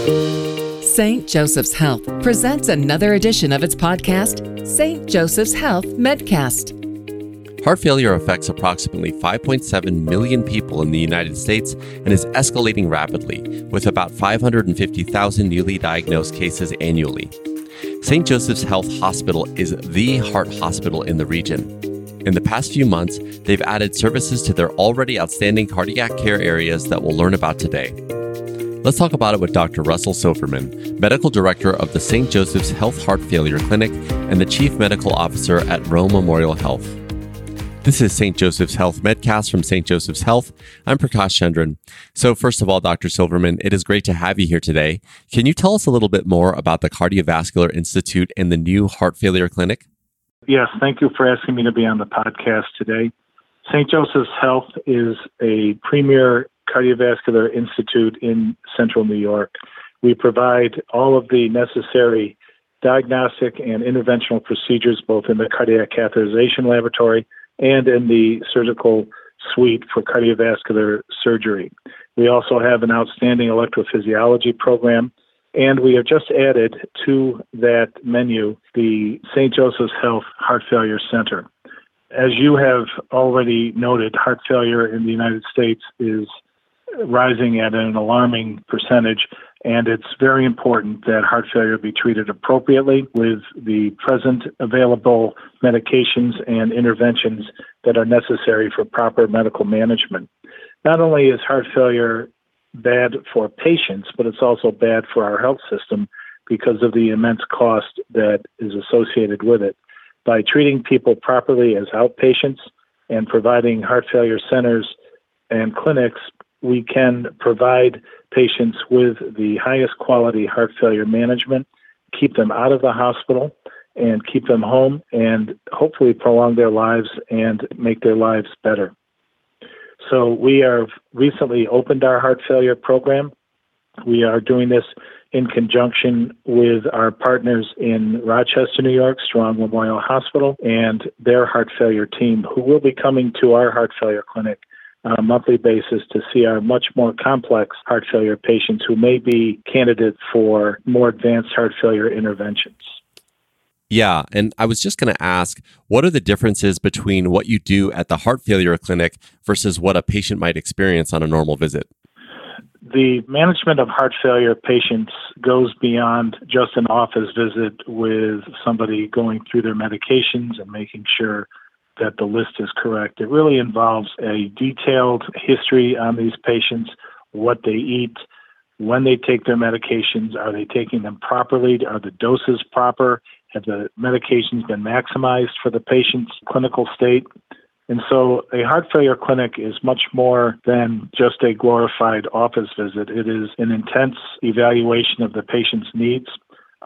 St. Joseph's Health presents another edition of its podcast, St. Joseph's Health Medcast. Heart failure affects approximately 5.7 million people in the United States and is escalating rapidly, with about 550,000 newly diagnosed cases annually. St. Joseph's Health Hospital is the heart hospital in the region. In the past few months, they've added services to their already outstanding cardiac care areas that we'll learn about today. Let's talk about it with Dr. Russell Silverman, Medical Director of the St. Joseph's Health Heart Failure Clinic and the Chief Medical Officer at Rome Memorial Health. This is St. Joseph's Health Medcast from St. Joseph's Health. I'm Prakash Chandran. So, first of all, Dr. Silverman, it is great to have you here today. Can you tell us a little bit more about the Cardiovascular Institute and the new heart failure clinic? Yes, thank you for asking me to be on the podcast today. St. Joseph's Health is a premier Cardiovascular Institute in central New York. We provide all of the necessary diagnostic and interventional procedures both in the cardiac catheterization laboratory and in the surgical suite for cardiovascular surgery. We also have an outstanding electrophysiology program, and we have just added to that menu the St. Joseph's Health Heart Failure Center. As you have already noted, heart failure in the United States is rising at an alarming percentage. And it's very important that heart failure be treated appropriately with the present available medications and interventions that are necessary for proper medical management. Not only is heart failure bad for patients, but it's also bad for our health system because of the immense cost that is associated with it. By treating people properly as outpatients and providing heart failure centers and clinics we can provide patients with the highest quality heart failure management, keep them out of the hospital, and keep them home, and hopefully prolong their lives and make their lives better. So, we have recently opened our heart failure program. We are doing this in conjunction with our partners in Rochester, New York, Strong Memorial Hospital, and their heart failure team, who will be coming to our heart failure clinic on a monthly basis to see our much more complex heart failure patients who may be candidates for more advanced heart failure interventions. Yeah, and I was just going to ask what are the differences between what you do at the heart failure clinic versus what a patient might experience on a normal visit? The management of heart failure patients goes beyond just an office visit with somebody going through their medications and making sure that the list is correct. It really involves a detailed history on these patients, what they eat, when they take their medications, are they taking them properly? Are the doses proper? Have the medications been maximized for the patient's clinical state? And so a heart failure clinic is much more than just a glorified office visit. It is an intense evaluation of the patient's needs.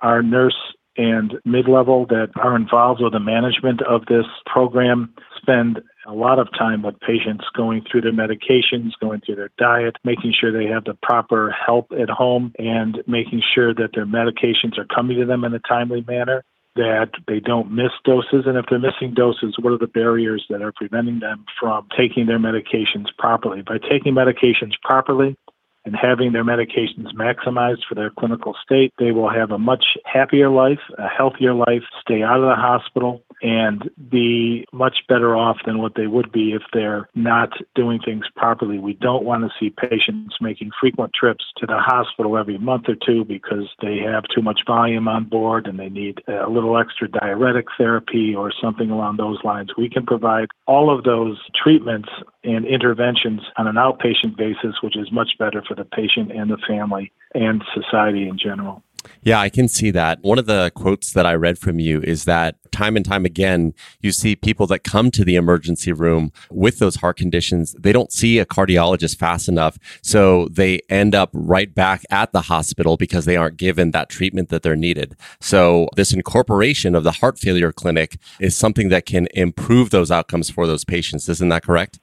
Our nurse and mid level that are involved with the management of this program spend a lot of time with patients going through their medications, going through their diet, making sure they have the proper help at home, and making sure that their medications are coming to them in a timely manner, that they don't miss doses. And if they're missing doses, what are the barriers that are preventing them from taking their medications properly? By taking medications properly, and having their medications maximized for their clinical state, they will have a much happier life, a healthier life, stay out of the hospital, and be much better off than what they would be if they're not doing things properly. We don't want to see patients making frequent trips to the hospital every month or two because they have too much volume on board and they need a little extra diuretic therapy or something along those lines. We can provide all of those treatments and interventions on an outpatient basis, which is much better for the patient and the family and society in general. Yeah, I can see that. One of the quotes that I read from you is that time and time again, you see people that come to the emergency room with those heart conditions. They don't see a cardiologist fast enough. So they end up right back at the hospital because they aren't given that treatment that they're needed. So this incorporation of the heart failure clinic is something that can improve those outcomes for those patients. Isn't that correct?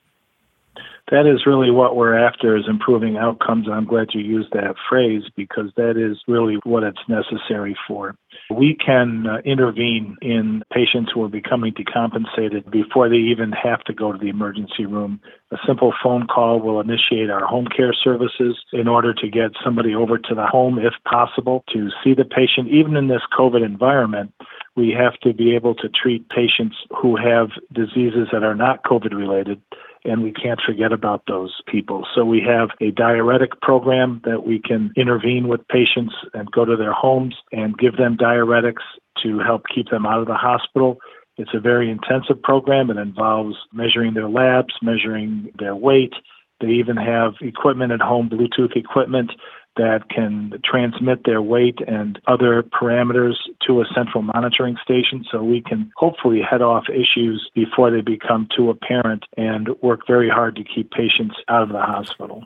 That is really what we're after is improving outcomes. I'm glad you used that phrase because that is really what it's necessary for. We can uh, intervene in patients who are becoming decompensated before they even have to go to the emergency room. A simple phone call will initiate our home care services in order to get somebody over to the home if possible to see the patient. Even in this COVID environment, we have to be able to treat patients who have diseases that are not COVID related and we can't forget about those people. So we have a diuretic program that we can intervene with patients and go to their homes and give them diuretics to help keep them out of the hospital. It's a very intensive program. It involves measuring their labs, measuring their weight. They even have equipment at home, Bluetooth equipment that can transmit their weight and other parameters to a central monitoring station so we can hopefully head off issues before they become too apparent and work very hard to keep patients out of the hospital.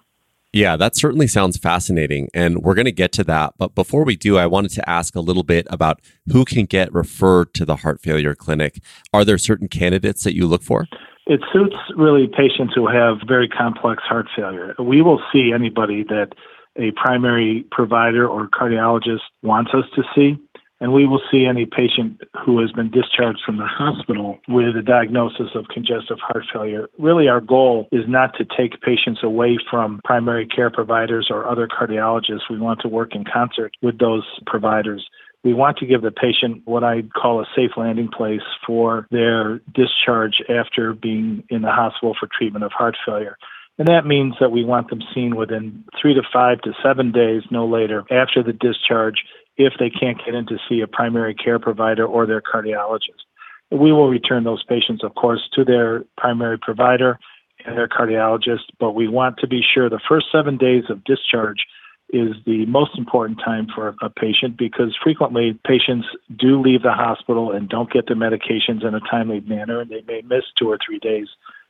Yeah, that certainly sounds fascinating. And we're going to get to that. But before we do, I wanted to ask a little bit about who can get referred to the heart failure clinic. Are there certain candidates that you look for? It suits really patients who have very complex heart failure. We will see anybody that a primary provider or cardiologist wants us to see. And we will see any patient who has been discharged from the hospital with a diagnosis of congestive heart failure. Really, our goal is not to take patients away from primary care providers or other cardiologists. We want to work in concert with those providers. We want to give the patient what I call a safe landing place for their discharge after being in the hospital for treatment of heart failure. And that means that we want them seen within three to five to seven days, no later, after the discharge, if they can't get in to see a primary care provider or their cardiologist. We will return those patients, of course, to their primary provider and their cardiologist, but we want to be sure the first seven days of discharge is the most important time for a patient because frequently patients do leave the hospital and don't get their medications in a timely manner and they may miss two or three days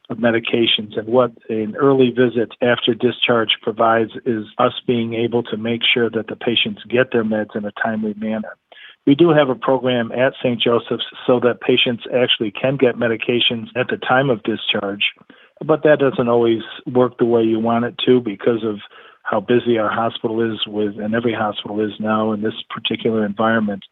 of medications. And what an early visit after discharge provides is us being able to make sure that the patients get their meds in a timely manner. We do have a program at St. Joseph's so that patients actually can get medications at the time of discharge, but that doesn't always work the way you want it to because of how busy our hospital is with, and every hospital is now in this particular environment.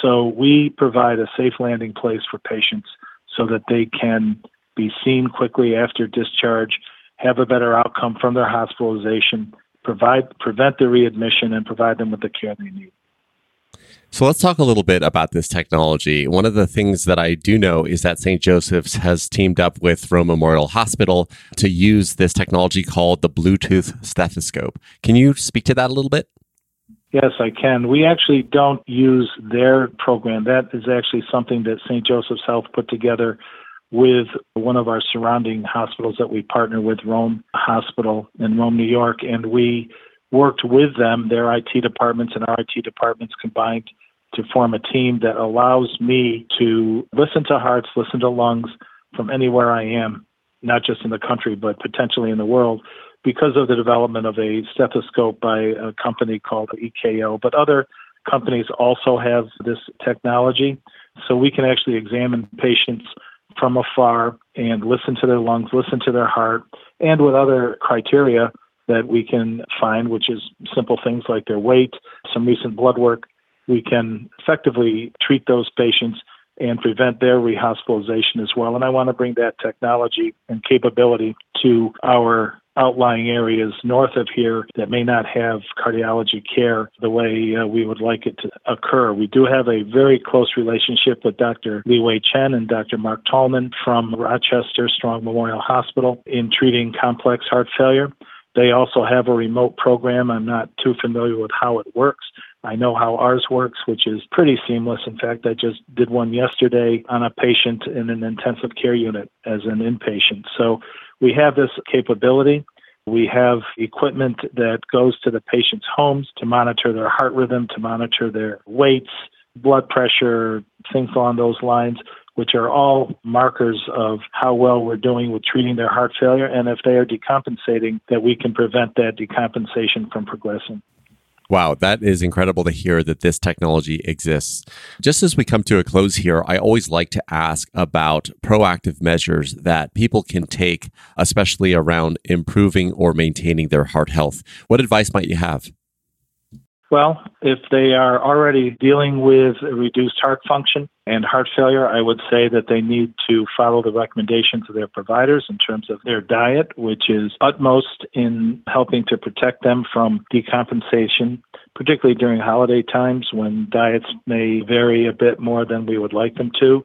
So we provide a safe landing place for patients so that they can be seen quickly after discharge, have a better outcome from their hospitalization, provide prevent the readmission, and provide them with the care they need. So let's talk a little bit about this technology. One of the things that I do know is that St. Joseph's has teamed up with Rome Memorial Hospital to use this technology called the Bluetooth stethoscope. Can you speak to that a little bit? Yes, I can. We actually don't use their program. That is actually something that St. Joseph's Health put together with one of our surrounding hospitals that we partner with, Rome Hospital in Rome, New York, and we worked with them, their IT departments and our IT departments combined to form a team that allows me to listen to hearts, listen to lungs from anywhere I am, not just in the country, but potentially in the world, because of the development of a stethoscope by a company called EKO. But other companies also have this technology. So we can actually examine patients from afar and listen to their lungs, listen to their heart, and with other criteria that we can find, which is simple things like their weight, some recent blood work, we can effectively treat those patients and prevent their rehospitalization as well. And I want to bring that technology and capability to our outlying areas north of here that may not have cardiology care the way uh, we would like it to occur. We do have a very close relationship with Dr. Li Wei Chen and Dr. Mark Tallman from Rochester Strong Memorial Hospital in treating complex heart failure. They also have a remote program. I'm not too familiar with how it works. I know how ours works, which is pretty seamless. In fact, I just did one yesterday on a patient in an intensive care unit as an inpatient. So we have this capability. We have equipment that goes to the patient's homes to monitor their heart rhythm, to monitor their weights, blood pressure, things along those lines, which are all markers of how well we're doing with treating their heart failure. And if they are decompensating, that we can prevent that decompensation from progressing. Wow, that is incredible to hear that this technology exists. Just as we come to a close here, I always like to ask about proactive measures that people can take, especially around improving or maintaining their heart health. What advice might you have? Well, if they are already dealing with reduced heart function and heart failure, I would say that they need to follow the recommendations of their providers in terms of their diet, which is utmost in helping to protect them from decompensation, particularly during holiday times when diets may vary a bit more than we would like them to.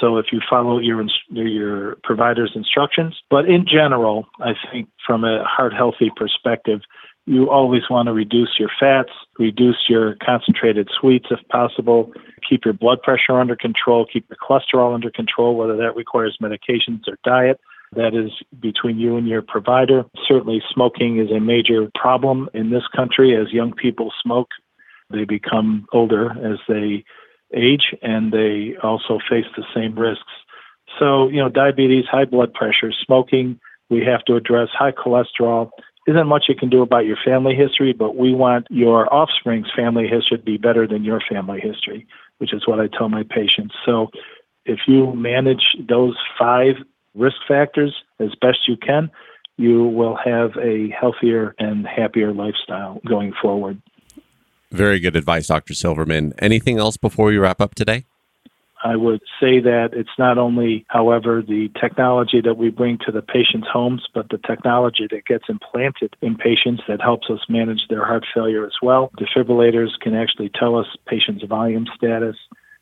So if you follow your your provider's instructions, but in general, I think from a heart healthy perspective, you always want to reduce your fats, reduce your concentrated sweets if possible, keep your blood pressure under control, keep your cholesterol under control, whether that requires medications or diet. That is between you and your provider. Certainly, smoking is a major problem in this country. As young people smoke, they become older as they age and they also face the same risks. So, you know, diabetes, high blood pressure, smoking, we have to address high cholesterol, isn't much you can do about your family history, but we want your offspring's family history to be better than your family history, which is what I tell my patients. So if you manage those five risk factors as best you can, you will have a healthier and happier lifestyle going forward. Very good advice, Dr. Silverman. Anything else before we wrap up today? I would say that it's not only, however, the technology that we bring to the patient's homes, but the technology that gets implanted in patients that helps us manage their heart failure as well. Defibrillators can actually tell us patient's volume status,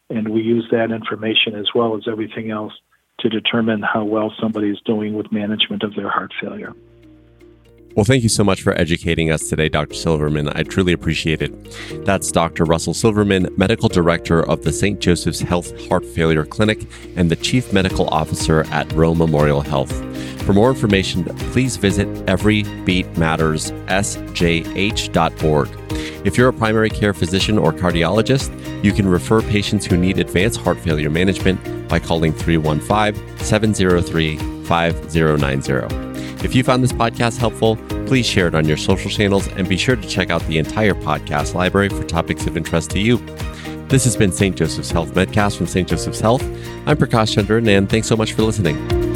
and we use that information as well as everything else to determine how well somebody is doing with management of their heart failure. Well, thank you so much for educating us today, Dr. Silverman. I truly appreciate it. That's Dr. Russell Silverman, Medical Director of the St. Joseph's Health Heart Failure Clinic and the Chief Medical Officer at Rome Memorial Health. For more information, please visit everybeatmatterssjh.org. If you're a primary care physician or cardiologist, you can refer patients who need advanced heart failure management by calling 315 703 5090. If you found this podcast helpful, please share it on your social channels and be sure to check out the entire podcast library for topics of interest to you. This has been St. Joseph's Health Medcast from St. Joseph's Health. I'm Prakash Chandran, and thanks so much for listening.